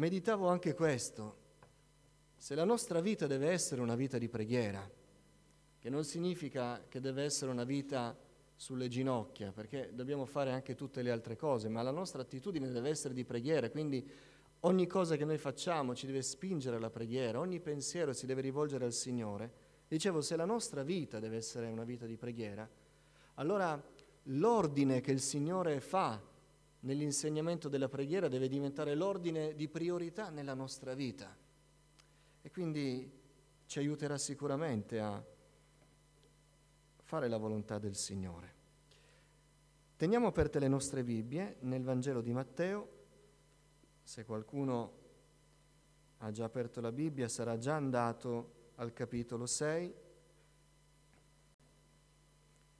meditavo anche questo. Se la nostra vita deve essere una vita di preghiera, che non significa che deve essere una vita sulle ginocchia, perché dobbiamo fare anche tutte le altre cose, ma la nostra attitudine deve essere di preghiera, quindi ogni cosa che noi facciamo ci deve spingere alla preghiera, ogni pensiero si deve rivolgere al Signore. Dicevo, se la nostra vita deve essere una vita di preghiera, allora l'ordine che il Signore fa nell'insegnamento della preghiera deve diventare l'ordine di priorità nella nostra vita. E quindi ci aiuterà sicuramente a fare la volontà del Signore. Teniamo aperte le nostre Bibbie nel Vangelo di Matteo. Se qualcuno ha già aperto la Bibbia sarà già andato al capitolo 6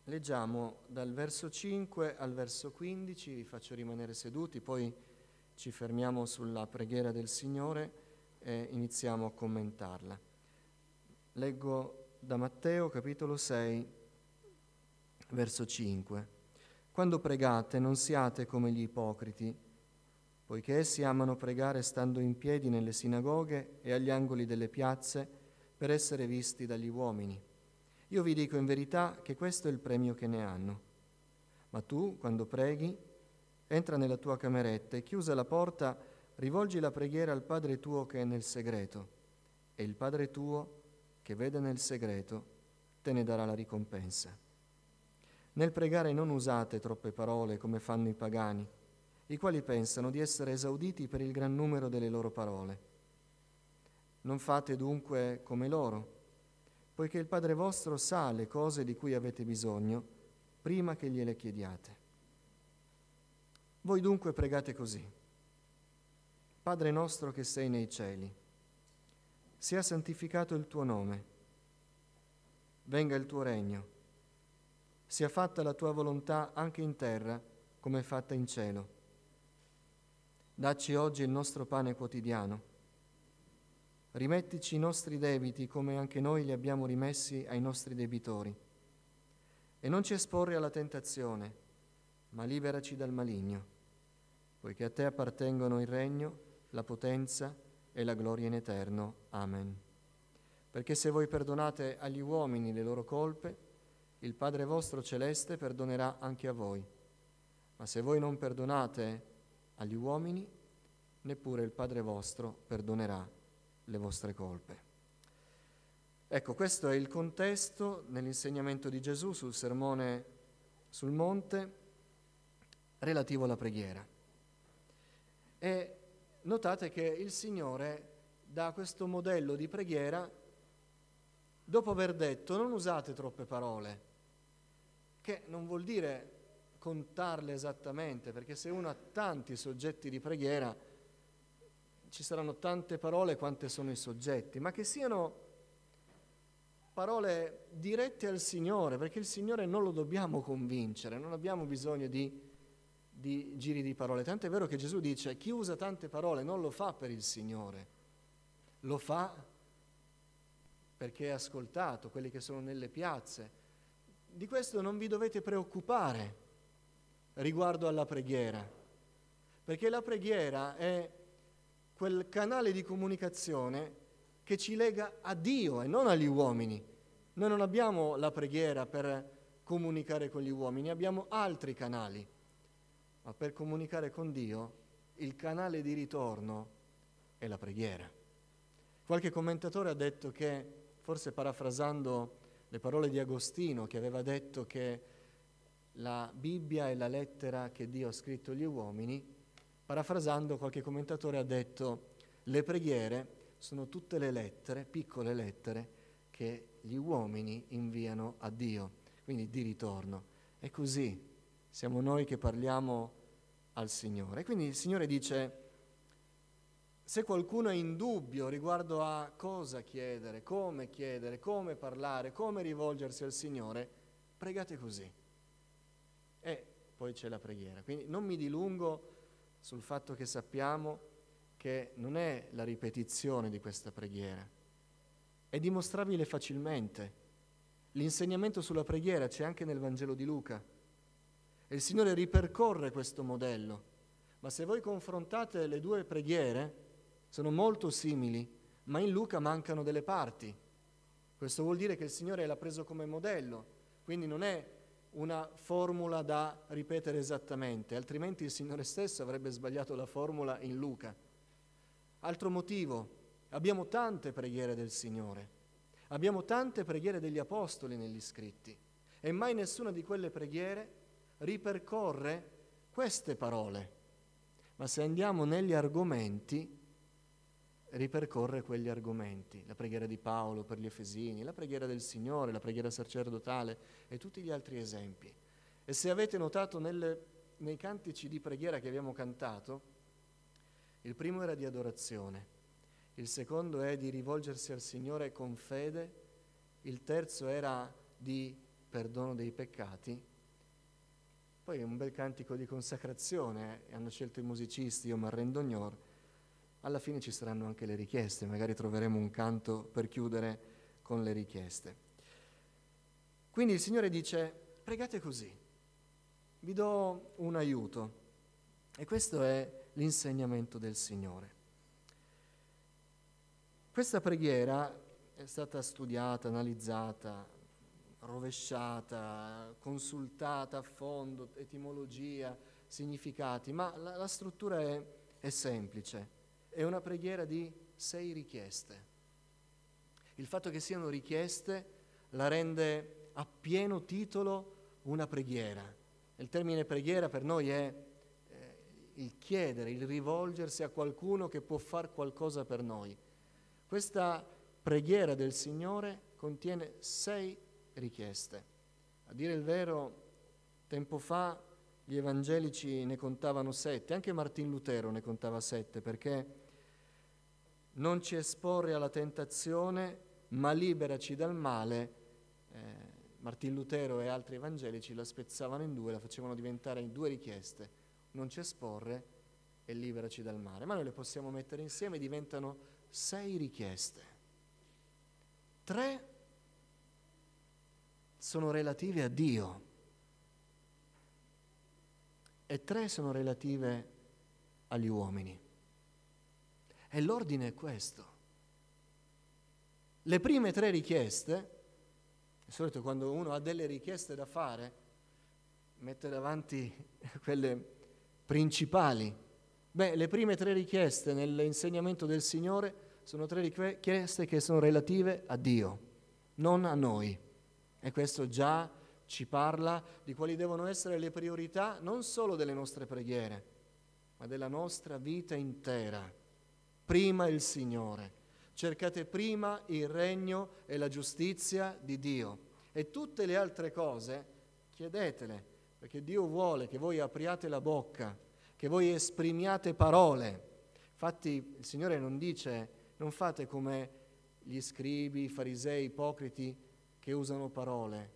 Leggiamo dal verso 5 al verso 15, vi faccio rimanere seduti, poi ci fermiamo sulla preghiera del Signore e iniziamo a commentarla. Leggo da Matteo capitolo 6, verso 5. Quando pregate non siate come gli ipocriti, poiché essi amano pregare stando in piedi nelle sinagoghe e agli angoli delle piazze per essere visti dagli uomini. Io vi dico in verità che questo è il premio che ne hanno. Ma tu, quando preghi, entra nella tua cameretta e chiusa la porta, rivolgi la preghiera al Padre tuo che è nel segreto, e il Padre tuo, che vede nel segreto, te ne darà la ricompensa. Nel pregare non usate troppe parole come fanno i pagani, i quali pensano di essere esauditi per il gran numero delle loro parole. Non fate dunque come loro poiché il Padre vostro sa le cose di cui avete bisogno prima che gliele chiediate. Voi dunque pregate così. Padre nostro che sei nei cieli, sia santificato il tuo nome, venga il tuo regno, sia fatta la tua volontà anche in terra come è fatta in cielo. Dacci oggi il nostro pane quotidiano rimettici i nostri debiti come anche noi li abbiamo rimessi ai nostri debitori. E non ci esporre alla tentazione, ma liberaci dal maligno, poiché a te appartengono il regno, la potenza e la gloria in eterno. Amen. Perché se voi perdonate agli uomini le loro colpe, il Padre vostro celeste perdonerà anche a voi. Ma se voi non perdonate agli uomini, neppure il Padre vostro perdonerà le vostre colpe. Ecco, questo è il contesto nell'insegnamento di Gesù sul sermone sul monte relativo alla preghiera. E notate che il Signore dà questo modello di preghiera dopo aver detto non usate troppe parole, che non vuol dire contarle esattamente, perché se uno ha tanti soggetti di preghiera, ci saranno tante parole quante sono i soggetti, ma che siano parole dirette al Signore, perché il Signore non lo dobbiamo convincere, non abbiamo bisogno di, di giri di parole. Tanto è vero che Gesù dice chi usa tante parole non lo fa per il Signore, lo fa perché è ascoltato, quelli che sono nelle piazze. Di questo non vi dovete preoccupare riguardo alla preghiera, perché la preghiera è quel canale di comunicazione che ci lega a Dio e non agli uomini. Noi non abbiamo la preghiera per comunicare con gli uomini, abbiamo altri canali, ma per comunicare con Dio il canale di ritorno è la preghiera. Qualche commentatore ha detto che, forse parafrasando le parole di Agostino, che aveva detto che la Bibbia è la lettera che Dio ha scritto agli uomini, Parafrasando, qualche commentatore ha detto, le preghiere sono tutte le lettere, piccole lettere, che gli uomini inviano a Dio, quindi di ritorno. È così, siamo noi che parliamo al Signore. quindi il Signore dice, se qualcuno è in dubbio riguardo a cosa chiedere, come chiedere, come parlare, come rivolgersi al Signore, pregate così. E poi c'è la preghiera. Quindi non mi dilungo sul fatto che sappiamo che non è la ripetizione di questa preghiera, è dimostrabile facilmente. L'insegnamento sulla preghiera c'è anche nel Vangelo di Luca e il Signore ripercorre questo modello. Ma se voi confrontate le due preghiere, sono molto simili, ma in Luca mancano delle parti. Questo vuol dire che il Signore l'ha preso come modello, quindi non è una formula da ripetere esattamente, altrimenti il Signore stesso avrebbe sbagliato la formula in Luca. Altro motivo, abbiamo tante preghiere del Signore, abbiamo tante preghiere degli Apostoli negli scritti e mai nessuna di quelle preghiere ripercorre queste parole. Ma se andiamo negli argomenti, ripercorre quegli argomenti, la preghiera di Paolo per gli Efesini, la preghiera del Signore, la preghiera sacerdotale e tutti gli altri esempi. E se avete notato nelle, nei cantici di preghiera che abbiamo cantato, il primo era di adorazione, il secondo è di rivolgersi al Signore con fede, il terzo era di perdono dei peccati, poi un bel cantico di consacrazione, eh, hanno scelto i musicisti, io mi arrendo ognor, alla fine ci saranno anche le richieste, magari troveremo un canto per chiudere con le richieste. Quindi il Signore dice, pregate così, vi do un aiuto. E questo è l'insegnamento del Signore. Questa preghiera è stata studiata, analizzata, rovesciata, consultata a fondo, etimologia, significati, ma la, la struttura è, è semplice è una preghiera di sei richieste. Il fatto che siano richieste la rende a pieno titolo una preghiera. Il termine preghiera per noi è eh, il chiedere, il rivolgersi a qualcuno che può fare qualcosa per noi. Questa preghiera del Signore contiene sei richieste. A dire il vero, tempo fa gli evangelici ne contavano sette, anche Martin Lutero ne contava sette, perché non ci esporre alla tentazione, ma liberaci dal male. Eh, Martin Lutero e altri evangelici la spezzavano in due, la facevano diventare in due richieste, non ci esporre e liberaci dal male. Ma noi le possiamo mettere insieme, diventano sei richieste. Tre sono relative a Dio e tre sono relative agli uomini. E l'ordine è questo. Le prime tre richieste, di solito quando uno ha delle richieste da fare, mette davanti quelle principali. Beh, le prime tre richieste nell'insegnamento del Signore sono tre richieste che sono relative a Dio, non a noi. E questo già ci parla di quali devono essere le priorità non solo delle nostre preghiere, ma della nostra vita intera prima il Signore. Cercate prima il regno e la giustizia di Dio e tutte le altre cose chiedetele, perché Dio vuole che voi apriate la bocca, che voi esprimiate parole. Infatti il Signore non dice non fate come gli scribi, i farisei, ipocriti che usano parole.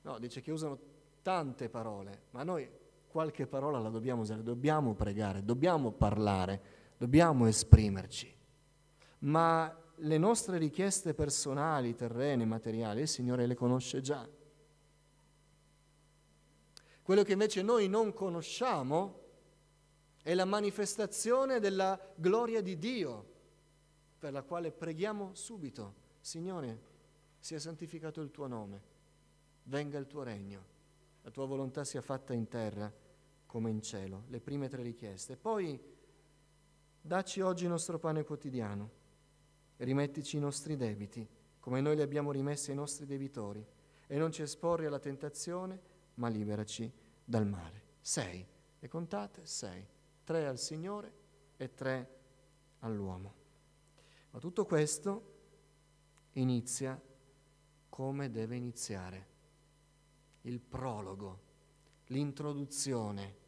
No, dice che usano tante parole, ma noi qualche parola la dobbiamo usare, dobbiamo pregare, dobbiamo parlare dobbiamo esprimerci, ma le nostre richieste personali, terrene, materiali, il Signore le conosce già. Quello che invece noi non conosciamo è la manifestazione della gloria di Dio, per la quale preghiamo subito, Signore, sia santificato il tuo nome, venga il tuo regno, la tua volontà sia fatta in terra come in cielo, le prime tre richieste. Poi Dacci oggi il nostro pane quotidiano rimettici i nostri debiti, come noi li abbiamo rimessi ai nostri debitori, e non ci esporri alla tentazione, ma liberaci dal male. Sei, e contate, sei, tre al Signore e tre all'uomo. Ma tutto questo inizia come deve iniziare. Il prologo, l'introduzione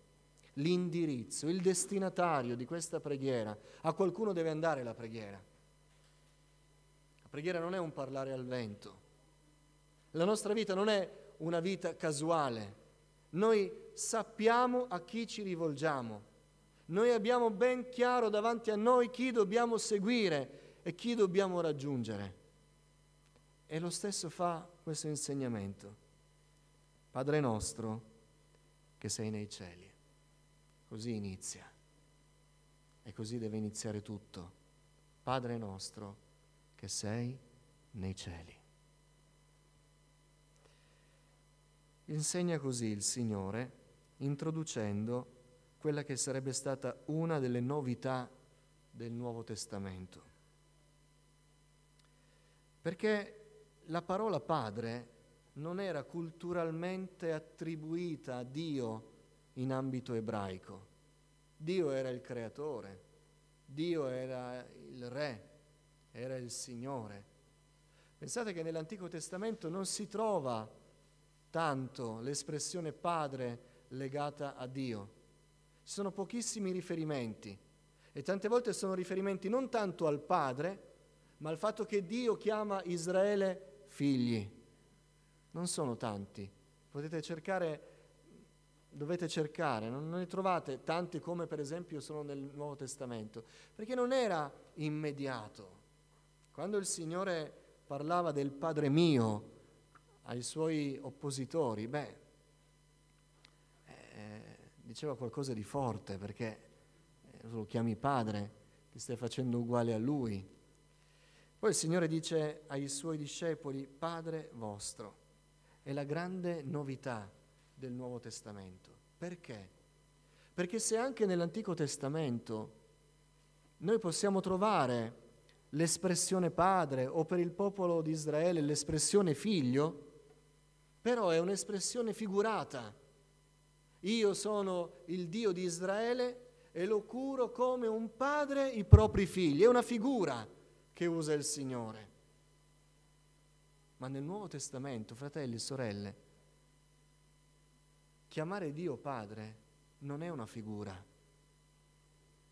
l'indirizzo, il destinatario di questa preghiera. A qualcuno deve andare la preghiera. La preghiera non è un parlare al vento. La nostra vita non è una vita casuale. Noi sappiamo a chi ci rivolgiamo. Noi abbiamo ben chiaro davanti a noi chi dobbiamo seguire e chi dobbiamo raggiungere. E lo stesso fa questo insegnamento. Padre nostro che sei nei cieli. Così inizia. E così deve iniziare tutto Padre nostro che sei nei cieli. Insegna così il Signore, introducendo quella che sarebbe stata una delle novità del Nuovo Testamento. Perché la parola Padre non era culturalmente attribuita a Dio in ambito ebraico. Dio era il creatore, Dio era il re, era il Signore. Pensate che nell'Antico Testamento non si trova tanto l'espressione padre legata a Dio. Ci sono pochissimi riferimenti e tante volte sono riferimenti non tanto al padre, ma al fatto che Dio chiama Israele figli. Non sono tanti. Potete cercare dovete cercare, non ne trovate tanti come per esempio sono nel Nuovo Testamento, perché non era immediato. Quando il Signore parlava del Padre mio ai suoi oppositori, beh, eh, diceva qualcosa di forte perché eh, lo chiami Padre, ti stai facendo uguale a Lui. Poi il Signore dice ai suoi discepoli, Padre vostro. È la grande novità del Nuovo Testamento. Perché? Perché se anche nell'Antico Testamento noi possiamo trovare l'espressione padre o per il popolo di Israele l'espressione figlio, però è un'espressione figurata. Io sono il Dio di Israele e lo curo come un padre i propri figli. È una figura che usa il Signore. Ma nel Nuovo Testamento, fratelli e sorelle, chiamare Dio Padre non è una figura,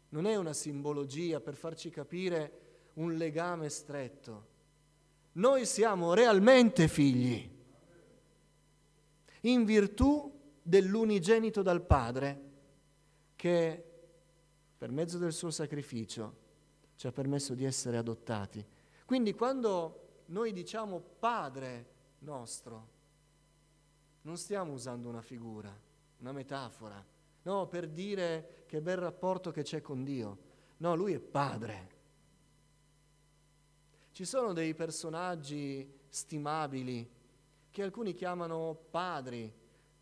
non è una simbologia per farci capire un legame stretto. Noi siamo realmente figli, in virtù dell'unigenito dal Padre che per mezzo del suo sacrificio ci ha permesso di essere adottati. Quindi quando noi diciamo Padre nostro, non stiamo usando una figura, una metafora, no, per dire che bel rapporto che c'è con Dio. No, lui è padre. Ci sono dei personaggi stimabili che alcuni chiamano padri.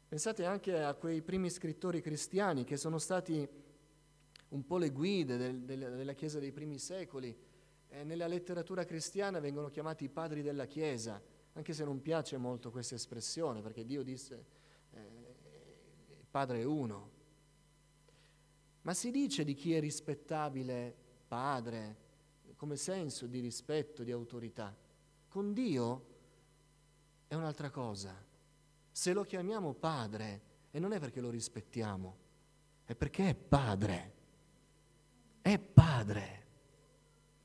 Pensate anche a quei primi scrittori cristiani che sono stati un po' le guide del, del, della Chiesa dei primi secoli. E nella letteratura cristiana vengono chiamati i padri della Chiesa anche se non piace molto questa espressione, perché Dio disse eh, il Padre è uno. Ma si dice di chi è rispettabile padre, come senso di rispetto, di autorità. Con Dio è un'altra cosa. Se lo chiamiamo padre, e non è perché lo rispettiamo, è perché è padre. È padre.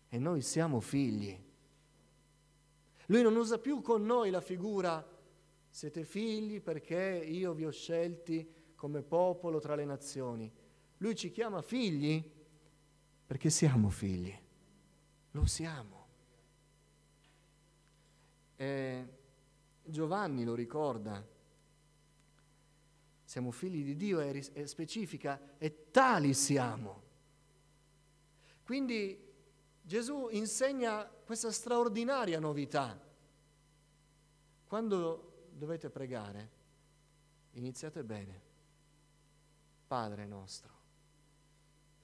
E noi siamo figli. Lui non usa più con noi la figura siete figli perché io vi ho scelti come popolo tra le nazioni. Lui ci chiama figli perché siamo figli. Lo siamo. E Giovanni lo ricorda. Siamo figli di Dio, è specifica, e tali siamo. Quindi Gesù insegna questa straordinaria novità. Quando dovete pregare, iniziate bene. Padre nostro,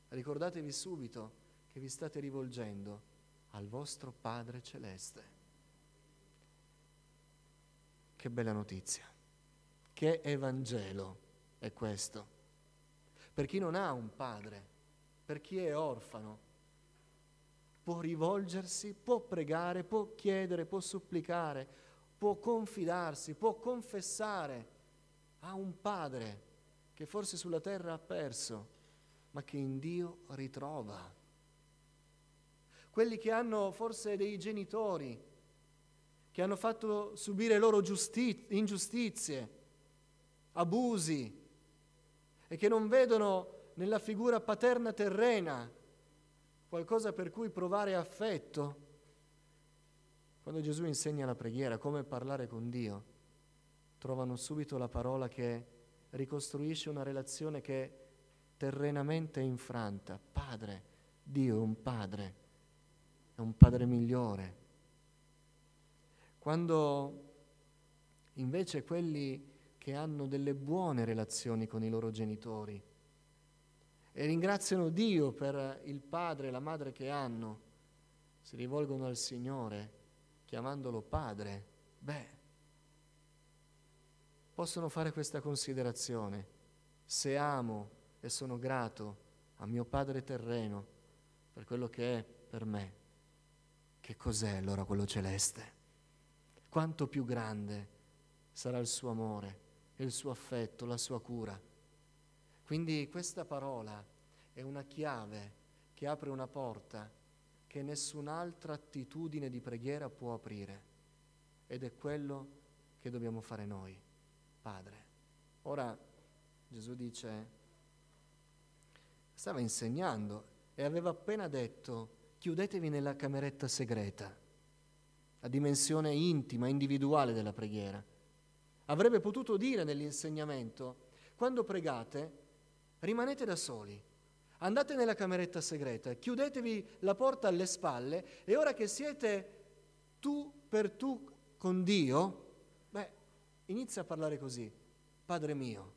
ricordatevi subito che vi state rivolgendo al vostro Padre celeste. Che bella notizia, che Evangelo è questo. Per chi non ha un padre, per chi è orfano, può rivolgersi, può pregare, può chiedere, può supplicare, può confidarsi, può confessare a un padre che forse sulla terra ha perso, ma che in Dio ritrova. Quelli che hanno forse dei genitori, che hanno fatto subire loro giusti- ingiustizie, abusi, e che non vedono nella figura paterna terrena qualcosa per cui provare affetto. Quando Gesù insegna la preghiera, come parlare con Dio, trovano subito la parola che ricostruisce una relazione che terrenamente è infranta. Padre, Dio è un padre è un padre migliore. Quando invece quelli che hanno delle buone relazioni con i loro genitori e ringraziano Dio per il padre e la madre che hanno, si rivolgono al Signore chiamandolo Padre, beh, possono fare questa considerazione. Se amo e sono grato a mio Padre terreno per quello che è per me, che cos'è allora quello celeste? Quanto più grande sarà il suo amore, il suo affetto, la sua cura. Quindi questa parola è una chiave che apre una porta che nessun'altra attitudine di preghiera può aprire ed è quello che dobbiamo fare noi, Padre. Ora Gesù dice, stava insegnando e aveva appena detto, chiudetevi nella cameretta segreta, la dimensione intima, individuale della preghiera. Avrebbe potuto dire nell'insegnamento, quando pregate, rimanete da soli, andate nella cameretta segreta, chiudetevi la porta alle spalle e ora che siete tu per tu con Dio, beh, inizia a parlare così, Padre mio,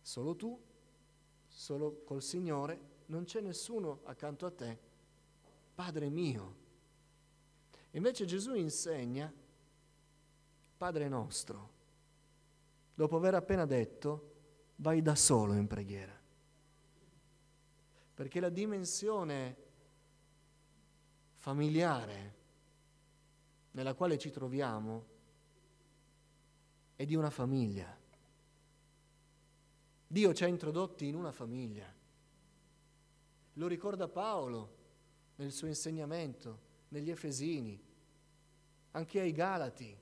solo tu, solo col Signore, non c'è nessuno accanto a te, Padre mio. Invece Gesù insegna Padre nostro, dopo aver appena detto, vai da solo in preghiera. Perché la dimensione familiare nella quale ci troviamo è di una famiglia. Dio ci ha introdotti in una famiglia. Lo ricorda Paolo nel suo insegnamento, negli Efesini, anche ai Galati.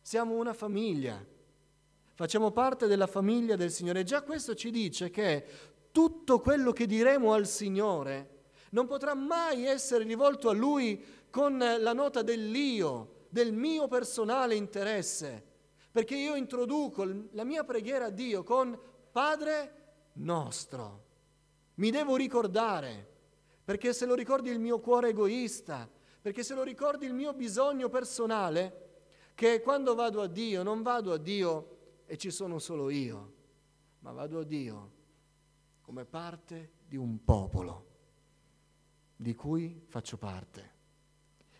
Siamo una famiglia, facciamo parte della famiglia del Signore. Già questo ci dice che tutto quello che diremo al Signore non potrà mai essere rivolto a Lui con la nota dell'io, del mio personale interesse, perché io introduco la mia preghiera a Dio con Padre nostro. Mi devo ricordare, perché se lo ricordi il mio cuore egoista, perché se lo ricordi il mio bisogno personale, che quando vado a Dio non vado a Dio e ci sono solo io, ma vado a Dio come parte di un popolo di cui faccio parte.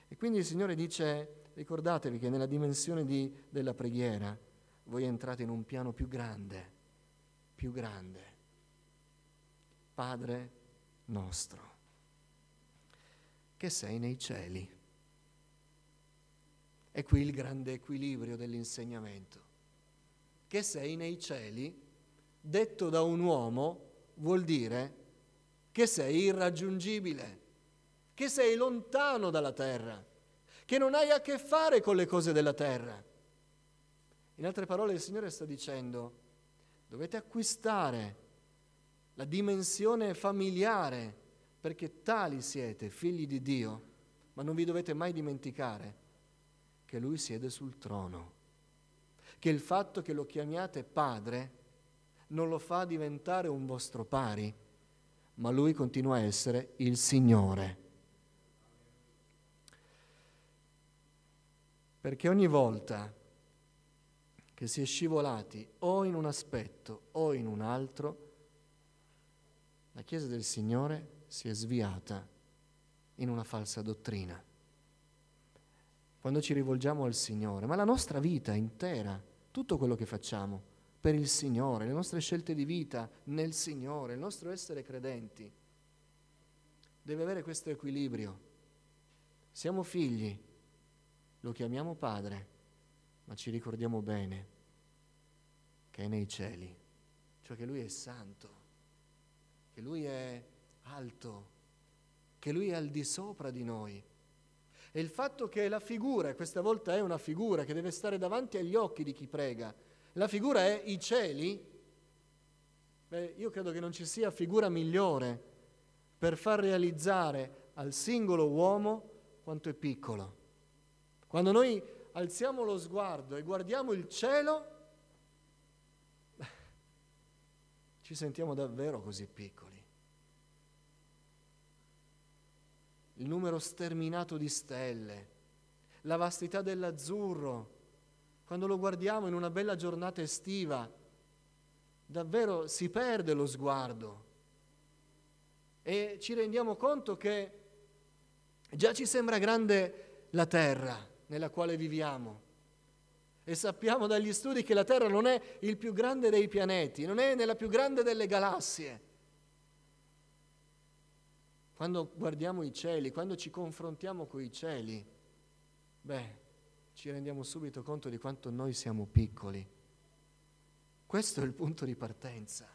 E quindi il Signore dice, ricordatevi che nella dimensione di, della preghiera voi entrate in un piano più grande, più grande. Padre nostro, che sei nei cieli. E qui il grande equilibrio dell'insegnamento. Che sei nei cieli, detto da un uomo, vuol dire che sei irraggiungibile, che sei lontano dalla terra, che non hai a che fare con le cose della terra. In altre parole il Signore sta dicendo, dovete acquistare la dimensione familiare perché tali siete, figli di Dio, ma non vi dovete mai dimenticare che Lui siede sul trono, che il fatto che lo chiamiate Padre non lo fa diventare un vostro pari, ma Lui continua a essere il Signore. Perché ogni volta che si è scivolati o in un aspetto o in un altro, la Chiesa del Signore si è sviata in una falsa dottrina. Quando ci rivolgiamo al Signore, ma la nostra vita intera, tutto quello che facciamo, per il Signore, le nostre scelte di vita nel Signore, il nostro essere credenti, deve avere questo equilibrio. Siamo figli, lo chiamiamo Padre, ma ci ricordiamo bene che è nei cieli, cioè che Lui è santo, che Lui è alto, che Lui è al di sopra di noi. E il fatto che la figura, questa volta è una figura che deve stare davanti agli occhi di chi prega, la figura è i cieli, beh, io credo che non ci sia figura migliore per far realizzare al singolo uomo quanto è piccolo. Quando noi alziamo lo sguardo e guardiamo il cielo, ci sentiamo davvero così piccoli. Il numero sterminato di stelle, la vastità dell'azzurro. Quando lo guardiamo in una bella giornata estiva, davvero si perde lo sguardo e ci rendiamo conto che già ci sembra grande la terra nella quale viviamo e sappiamo dagli studi che la Terra non è il più grande dei pianeti, non è nella più grande delle galassie. Quando guardiamo i cieli, quando ci confrontiamo con i cieli, beh, ci rendiamo subito conto di quanto noi siamo piccoli. Questo è il punto di partenza.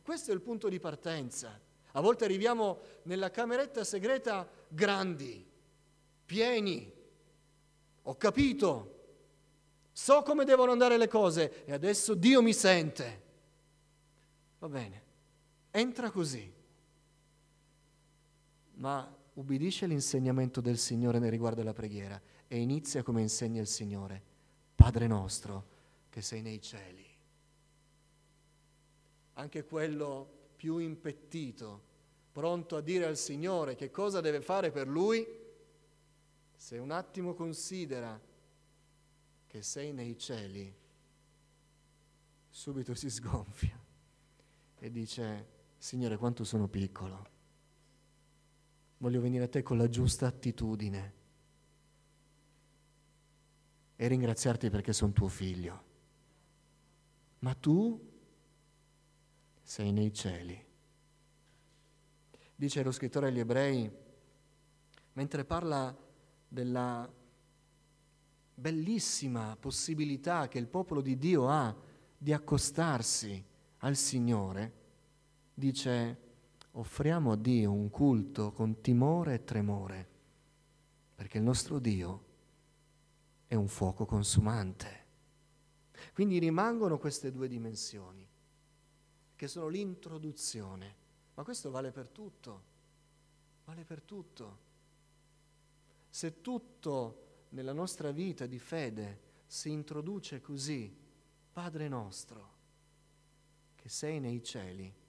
Questo è il punto di partenza. A volte arriviamo nella cameretta segreta grandi, pieni. Ho capito, so come devono andare le cose e adesso Dio mi sente. Va bene, entra così, ma ubbidisce l'insegnamento del Signore nel riguardo alla preghiera e inizia come insegna il Signore. Padre nostro che sei nei cieli. Anche quello più impettito, pronto a dire al Signore che cosa deve fare per lui, se un attimo considera che sei nei cieli, subito si sgonfia e dice, Signore, quanto sono piccolo. Voglio venire a te con la giusta attitudine e ringraziarti perché sono tuo figlio. Ma tu sei nei cieli. Dice lo scrittore agli ebrei, mentre parla della bellissima possibilità che il popolo di Dio ha di accostarsi al Signore, dice offriamo a Dio un culto con timore e tremore, perché il nostro Dio è un fuoco consumante. Quindi rimangono queste due dimensioni, che sono l'introduzione, ma questo vale per tutto, vale per tutto. Se tutto nella nostra vita di fede si introduce così, Padre nostro, che sei nei cieli,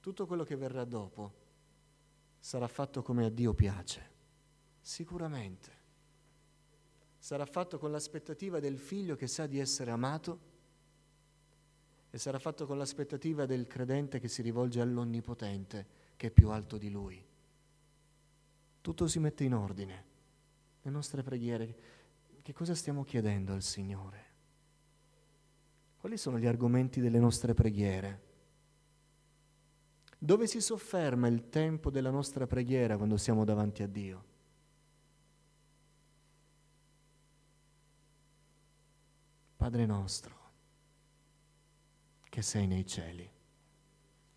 tutto quello che verrà dopo sarà fatto come a Dio piace, sicuramente. Sarà fatto con l'aspettativa del figlio che sa di essere amato e sarà fatto con l'aspettativa del credente che si rivolge all'Onnipotente, che è più alto di lui. Tutto si mette in ordine le nostre preghiere, che cosa stiamo chiedendo al Signore? Quali sono gli argomenti delle nostre preghiere? Dove si sofferma il tempo della nostra preghiera quando siamo davanti a Dio? Padre nostro, che sei nei cieli